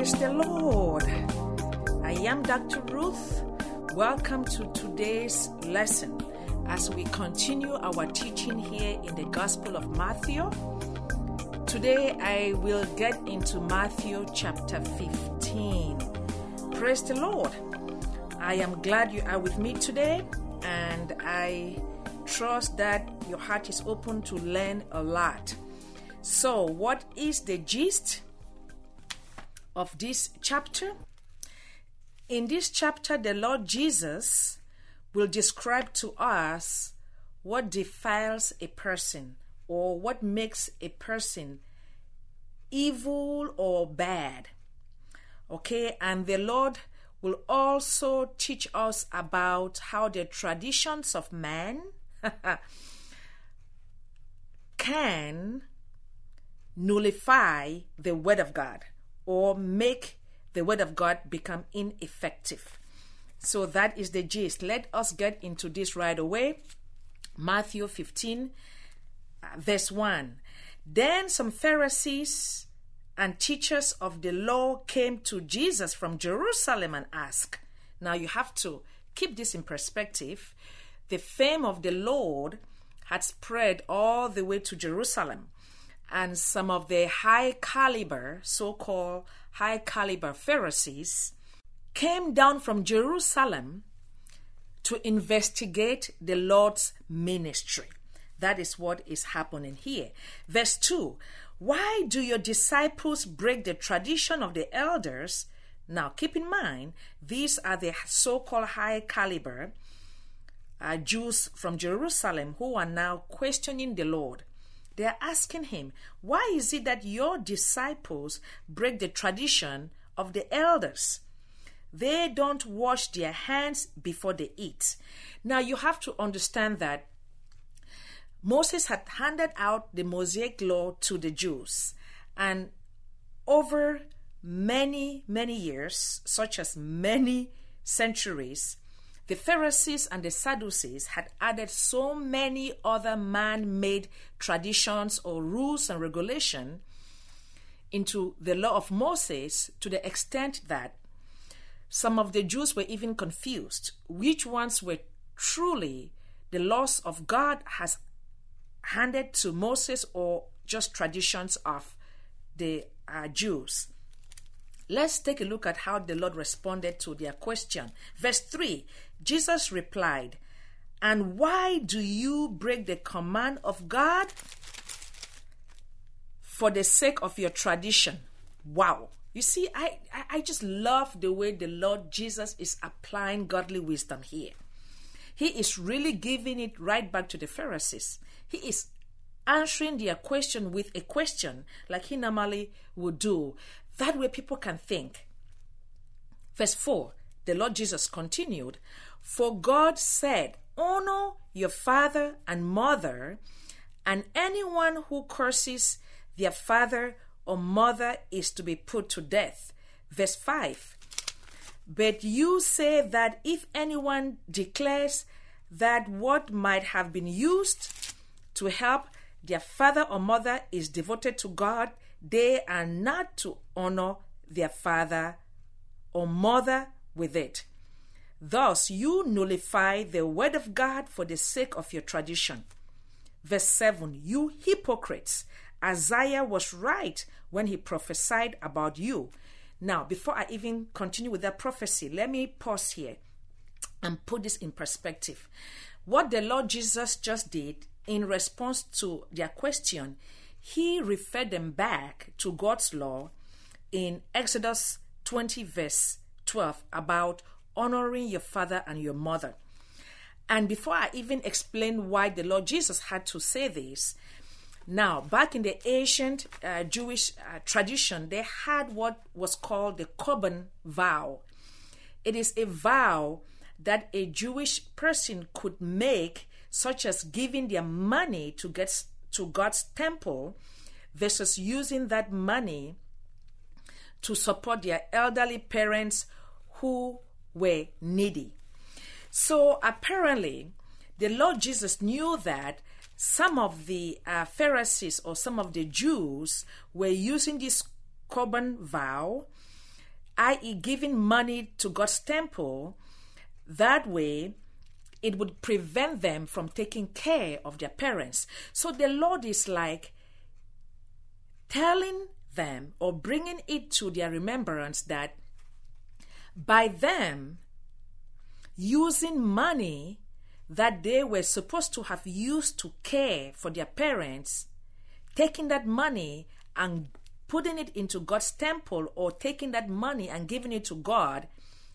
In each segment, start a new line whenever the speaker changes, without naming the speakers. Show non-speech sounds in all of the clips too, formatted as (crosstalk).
Praise the Lord. I am Dr. Ruth. Welcome to today's lesson as we continue our teaching here in the Gospel of Matthew. Today I will get into Matthew chapter 15. Praise the Lord. I am glad you are with me today and I trust that your heart is open to learn a lot. So, what is the gist of this chapter? In this chapter, the Lord Jesus will describe to us what defiles a person or what makes a person evil or bad. Okay, and the Lord will also teach us about how the traditions of man (laughs) can nullify the Word of God or make the Word of God become ineffective. So that is the gist. Let us get into this right away. Matthew 15, uh, verse 1. Then some Pharisees and teachers of the law came to Jesus from Jerusalem and asked. Now you have to keep this in perspective. The fame of the Lord had spread all the way to Jerusalem and some of the high caliber, so called high caliber Pharisees, came down from Jerusalem to investigate the Lord's ministry. That is what is happening here. Verse 2 Why do your disciples break the tradition of the elders? Now, keep in mind, these are the so called high caliber uh, Jews from Jerusalem who are now questioning the Lord. They are asking him, Why is it that your disciples break the tradition of the elders? They don't wash their hands before they eat. Now, you have to understand that Moses had handed out the Mosaic law to the Jews, and over many, many years, such as many centuries, the Pharisees and the Sadducees had added so many other man made traditions or rules and regulation into the law of Moses to the extent that some of the Jews were even confused which ones were truly the laws of God has handed to Moses or just traditions of the uh, Jews. Let's take a look at how the Lord responded to their question. Verse 3 Jesus replied, And why do you break the command of God? For the sake of your tradition. Wow. You see, I, I just love the way the Lord Jesus is applying godly wisdom here. He is really giving it right back to the Pharisees. He is answering their question with a question like he normally would do. That way people can think. Verse 4 the Lord Jesus continued, For God said, Honor your father and mother, and anyone who curses their father or mother is to be put to death. Verse 5 But you say that if anyone declares that what might have been used to help their father or mother is devoted to God, they are not to honor their father or mother with it. Thus, you nullify the word of God for the sake of your tradition. Verse 7 You hypocrites, Isaiah was right when he prophesied about you. Now, before I even continue with that prophecy, let me pause here and put this in perspective. What the Lord Jesus just did in response to their question, he referred them back to God's law in Exodus 20, verse 12, about honoring your father and your mother. And before I even explain why the Lord Jesus had to say this, now, back in the ancient uh, Jewish uh, tradition, they had what was called the Korban vow. It is a vow that a Jewish person could make, such as giving their money to get to God's temple versus using that money to support their elderly parents who were needy. So apparently, the Lord Jesus knew that some of the uh, Pharisees or some of the Jews were using this Korban vow i.e., giving money to God's temple, that way it would prevent them from taking care of their parents. So the Lord is like telling them or bringing it to their remembrance that by them using money that they were supposed to have used to care for their parents, taking that money and putting it into God's temple or taking that money and giving it to God,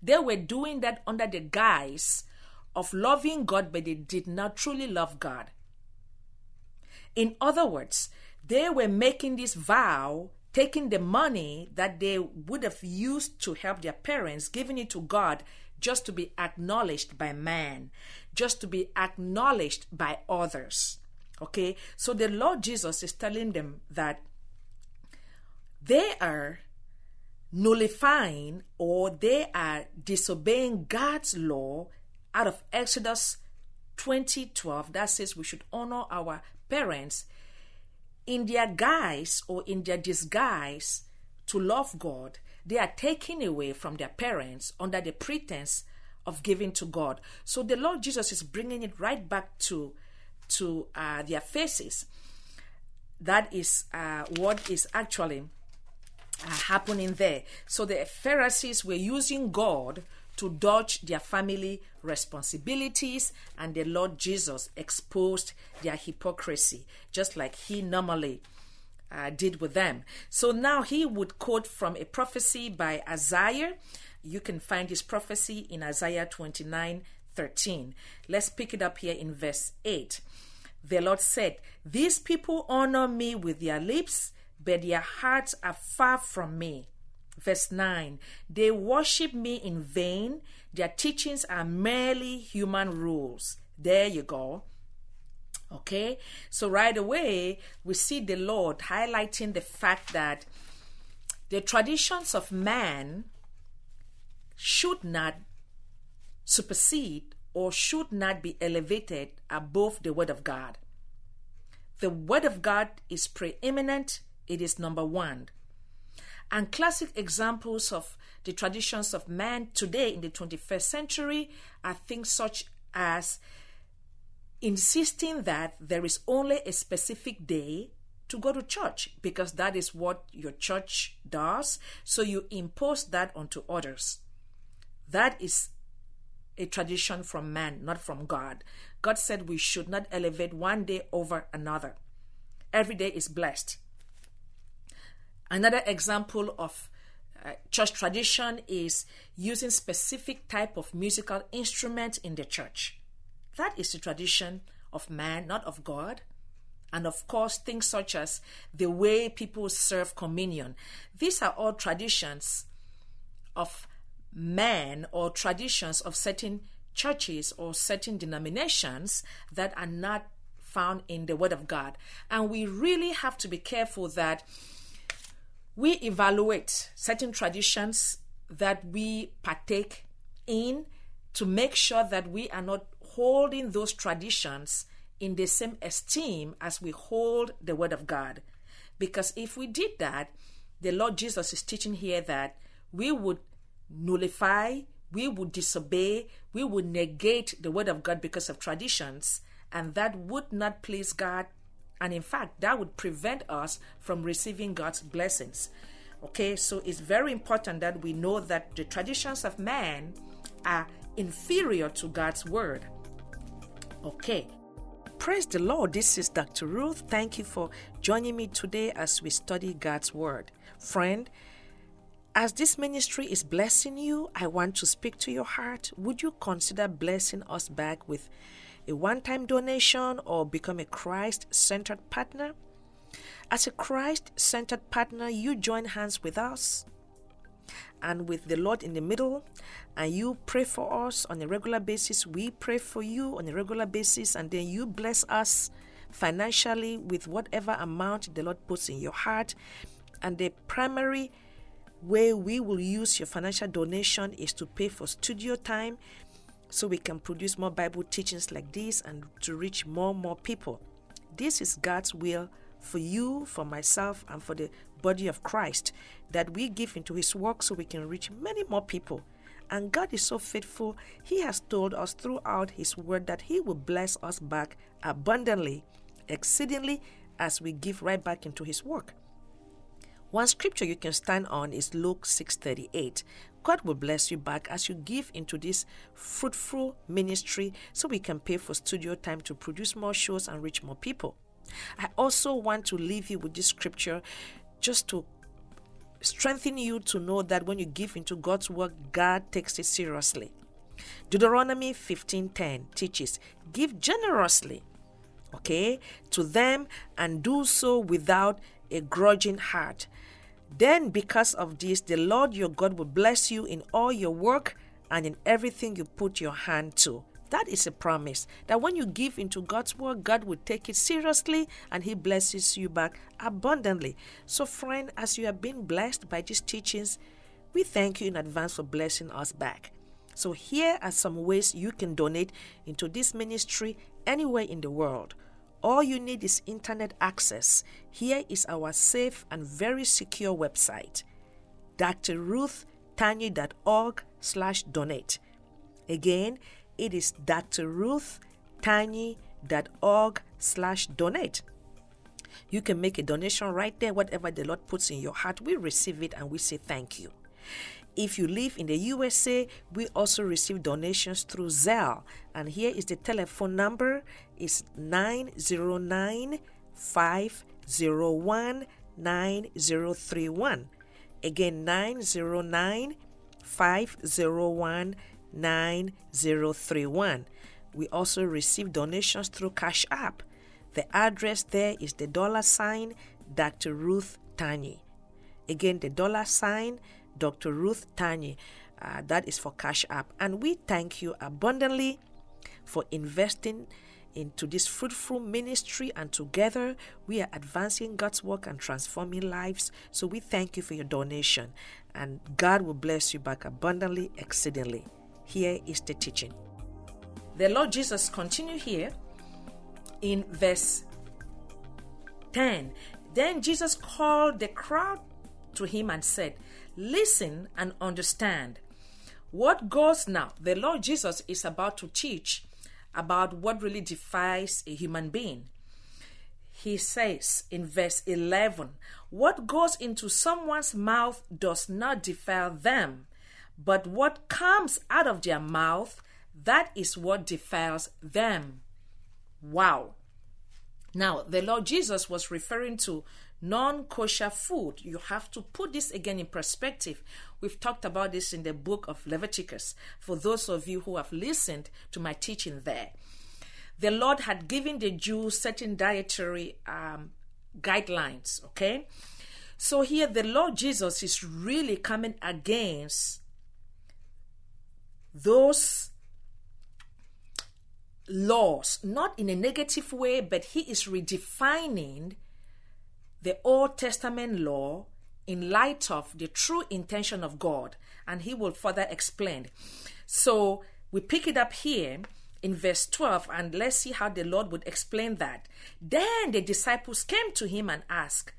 they were doing that under the guise of loving God, but they did not truly love God. In other words, they were making this vow, taking the money that they would have used to help their parents, giving it to God just to be acknowledged by man, just to be acknowledged by others. Okay, so the Lord Jesus is telling them that they are nullifying or they are disobeying God's law out of Exodus 2012 that says we should honor our parents in their guise or in their disguise to love God, they are taken away from their parents under the pretense of giving to God. So the Lord Jesus is bringing it right back to to uh, their faces. That is uh, what is actually uh, happening there. So the Pharisees were using God to dodge their family responsibilities, and the Lord Jesus exposed their hypocrisy, just like he normally uh, did with them. So now he would quote from a prophecy by Isaiah. You can find this prophecy in Isaiah 29 13. Let's pick it up here in verse 8. The Lord said, These people honor me with their lips, but their hearts are far from me. Verse 9 They worship me in vain. Their teachings are merely human rules. There you go. Okay, so right away we see the Lord highlighting the fact that the traditions of man should not supersede or should not be elevated above the Word of God. The Word of God is preeminent, it is number one. And classic examples of the traditions of man today in the 21st century are things such as insisting that there is only a specific day to go to church because that is what your church does. So you impose that onto others. That is a tradition from man, not from God. God said we should not elevate one day over another. Every day is blessed. Another example of uh, church tradition is using specific type of musical instrument in the church. That is the tradition of man, not of God. And of course, things such as the way people serve communion. These are all traditions of man or traditions of certain churches or certain denominations that are not found in the Word of God. And we really have to be careful that we evaluate certain traditions that we partake in to make sure that we are not holding those traditions in the same esteem as we hold the Word of God. Because if we did that, the Lord Jesus is teaching here that we would nullify, we would disobey, we would negate the Word of God because of traditions, and that would not please God and in fact, that would prevent us from receiving God's blessings. Okay, so it's very important that we know that the traditions of man are inferior to God's word. Okay. Praise the Lord. This is Dr. Ruth. Thank you for joining me today as we study God's word. Friend, as this ministry is blessing you, I want to speak to your heart. Would you consider blessing us back with a one time donation, or become a Christ centered partner. As a Christ centered partner, you join hands with us and with the Lord in the middle, and you pray for us on a regular basis. We pray for you on a regular basis, and then you bless us financially with whatever amount the Lord puts in your heart. And the primary way we will use your financial donation is to pay for studio time so we can produce more Bible teachings like this and to reach more and more people. This is God's will for you, for myself, and for the body of Christ that we give into His work so we can reach many more people. And God is so faithful. He has told us throughout His word that He will bless us back abundantly, exceedingly, as we give right back into His work. One scripture you can stand on is Luke 6:38. God will bless you back as you give into this fruitful ministry so we can pay for studio time to produce more shows and reach more people. I also want to leave you with this scripture just to strengthen you to know that when you give into God's work, God takes it seriously. Deuteronomy 15:10 teaches, "Give generously, okay, to them and do so without a grudging heart." Then, because of this, the Lord your God will bless you in all your work and in everything you put your hand to. That is a promise that when you give into God's word, God will take it seriously and He blesses you back abundantly. So, friend, as you have been blessed by these teachings, we thank you in advance for blessing us back. So, here are some ways you can donate into this ministry anywhere in the world. All you need is internet access. Here is our safe and very secure website drruthtanyi.org slash donate. Again, it is drruthtanyi.org slash donate. You can make a donation right there, whatever the Lord puts in your heart. We receive it and we say thank you. If you live in the USA, we also receive donations through Zelle. And here is the telephone number. It's 909 501 9031. Again, 909 501 9031. We also receive donations through Cash App. The address there is the dollar sign Dr. Ruth Tanyi. Again, the dollar sign Dr. Ruth Tanyi. Uh, that is for Cash App. And we thank you abundantly for investing into this fruitful ministry, and together we are advancing God's work and transforming lives. So we thank you for your donation, and God will bless you back abundantly, exceedingly. Here is the teaching. The Lord Jesus continue here in verse 10. Then Jesus called the crowd to him and said, Listen and understand. What goes now? The Lord Jesus is about to teach about what really defies a human being. He says in verse 11, What goes into someone's mouth does not defile them, but what comes out of their mouth, that is what defiles them. Wow. Now, the Lord Jesus was referring to non kosher food. You have to put this again in perspective. We've talked about this in the book of Leviticus for those of you who have listened to my teaching there. The Lord had given the Jews certain dietary um, guidelines, okay? So here the Lord Jesus is really coming against those laws, not in a negative way, but he is redefining the Old Testament law in light of the true intention of God. And he will further explain. So we pick it up here in verse 12, and let's see how the Lord would explain that. Then the disciples came to him and asked,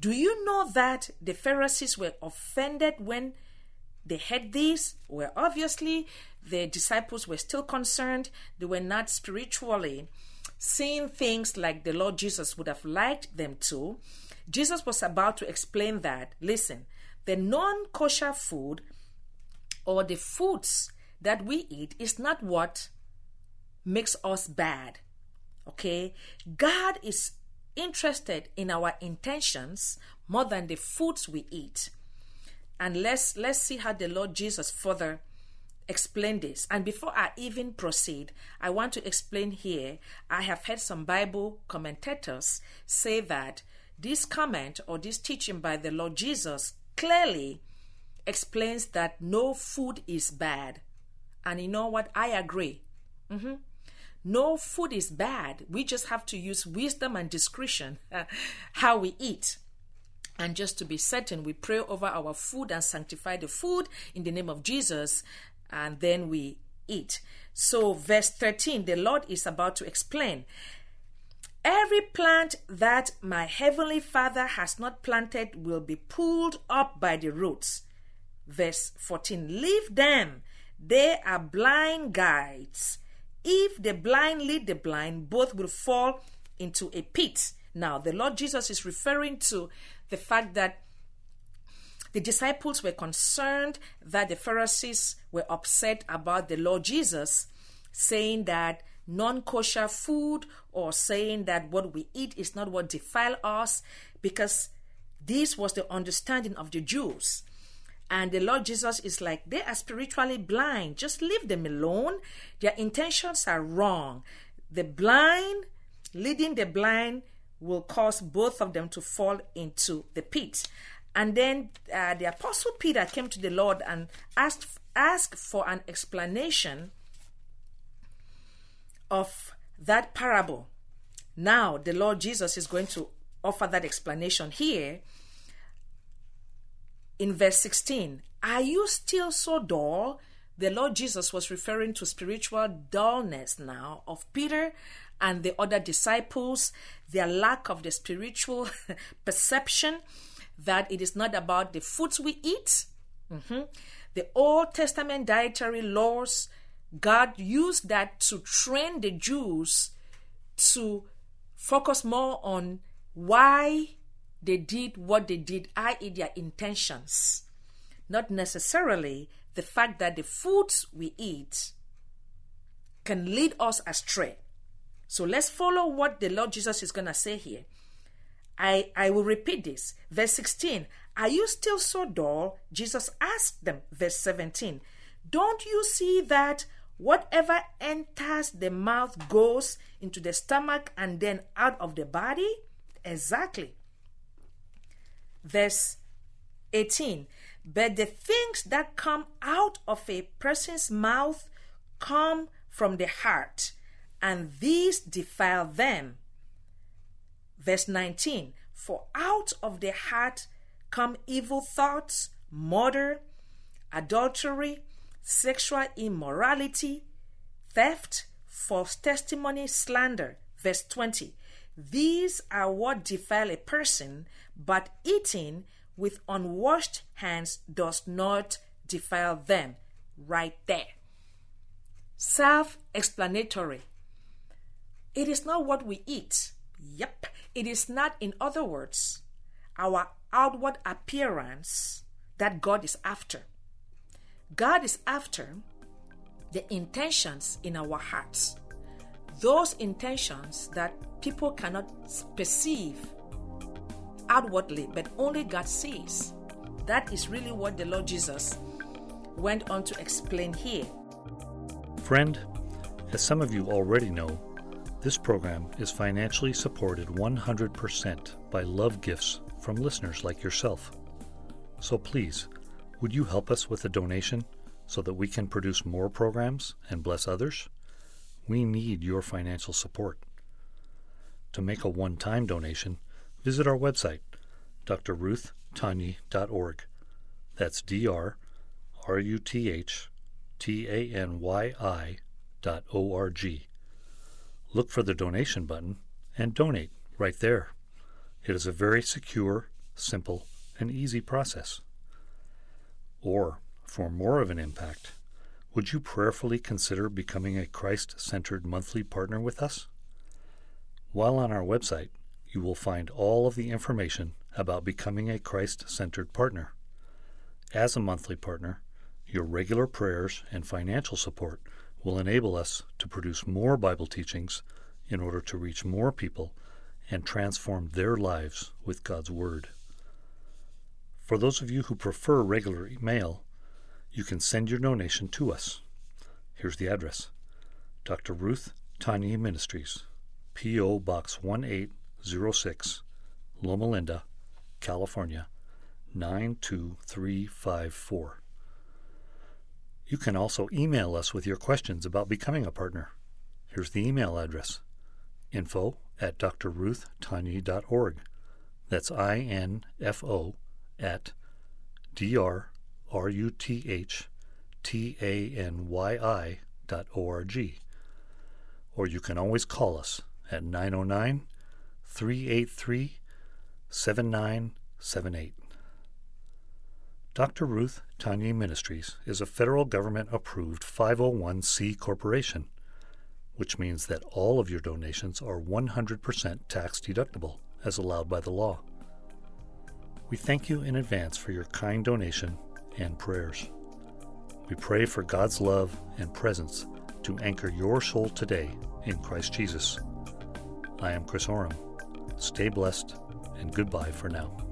Do you know that the Pharisees were offended when they heard this? Well, obviously, the disciples were still concerned. They were not spiritually seeing things like the Lord Jesus would have liked them to, Jesus was about to explain that listen, the non kosher food or the foods that we eat is not what makes us bad. Okay? God is interested in our intentions more than the foods we eat. And let's let's see how the Lord Jesus further explain this. And before I even proceed, I want to explain here I have heard some Bible commentators say that this comment or this teaching by the Lord Jesus clearly explains that no food is bad. And you know what? I agree. Mm-hmm. No food is bad. We just have to use wisdom and discretion (laughs) how we eat. And just to be certain, we pray over our food and sanctify the food in the name of Jesus and then we eat. So, verse 13, the Lord is about to explain. Every plant that my heavenly Father has not planted will be pulled up by the roots. Verse 14 Leave them, they are blind guides. If the blind lead the blind, both will fall into a pit. Now, the Lord Jesus is referring to the fact that the disciples were concerned that the Pharisees were upset about the Lord Jesus, saying that non kosher food or saying that what we eat is not what defile us, because this was the understanding of the Jews. And the Lord Jesus is like, they are spiritually blind. Just leave them alone. Their intentions are wrong. The blind leading the blind will cause both of them to fall into the pit. And then uh, the apostle Peter came to the Lord and asked asked for an explanation of that parable. Now the Lord Jesus is going to offer that explanation here in verse 16. Are you still so dull? The Lord Jesus was referring to spiritual dullness now of Peter and the other disciples, their lack of the spiritual (laughs) perception that it is not about the foods we eat. Mm-hmm. The Old Testament dietary laws, God used that to train the Jews to focus more on why they did what they did, i.e., their intentions, not necessarily the fact that the foods we eat can lead us astray. So let's follow what the Lord Jesus is going to say here. I, I will repeat this. Verse 16 Are you still so dull? Jesus asked them. Verse 17 Don't you see that whatever enters the mouth goes into the stomach and then out of the body? Exactly. Verse 18 But the things that come out of a person's mouth come from the heart, and these defile them. Verse 19 For out of the heart come evil thoughts, murder, adultery, sexual immorality, theft, false testimony, slander. Verse 20 These are what defile a person, but eating with unwashed hands does not defile them. Right there. Self explanatory. It is not what we eat. Yep. It is not, in other words, our outward appearance that God is after. God is after the intentions in our hearts. Those intentions that people cannot perceive outwardly, but only God sees. That is really what the Lord Jesus went on to explain here.
Friend, as some of you already know, this program is financially supported 100% by love gifts from listeners like yourself. So please, would you help us with a donation so that we can produce more programs and bless others? We need your financial support. To make a one time donation, visit our website, drruthtanyi.org. That's D R R U T H T A N Y I dot O R G. Look for the donation button and donate right there. It is a very secure, simple, and easy process. Or, for more of an impact, would you prayerfully consider becoming a Christ centered monthly partner with us? While on our website, you will find all of the information about becoming a Christ centered partner. As a monthly partner, your regular prayers and financial support will enable us to produce more Bible teachings in order to reach more people and transform their lives with God's Word. For those of you who prefer regular mail, you can send your donation to us. Here's the address Dr. Ruth Tanyi Ministries, P.O. Box 1806, Loma Linda, California 92354. You can also email us with your questions about becoming a partner. Here's the email address info at drruthtanyi.org. That's I N F O at D R R U T H T A N Y I dot O R G. Or you can always call us at 909 383 7978. Dr. Ruth Tanyi Ministries is a federal government approved 501c corporation, which means that all of your donations are 100% tax deductible as allowed by the law. We thank you in advance for your kind donation and prayers. We pray for God's love and presence to anchor your soul today in Christ Jesus. I am Chris Oram. Stay blessed and goodbye for now.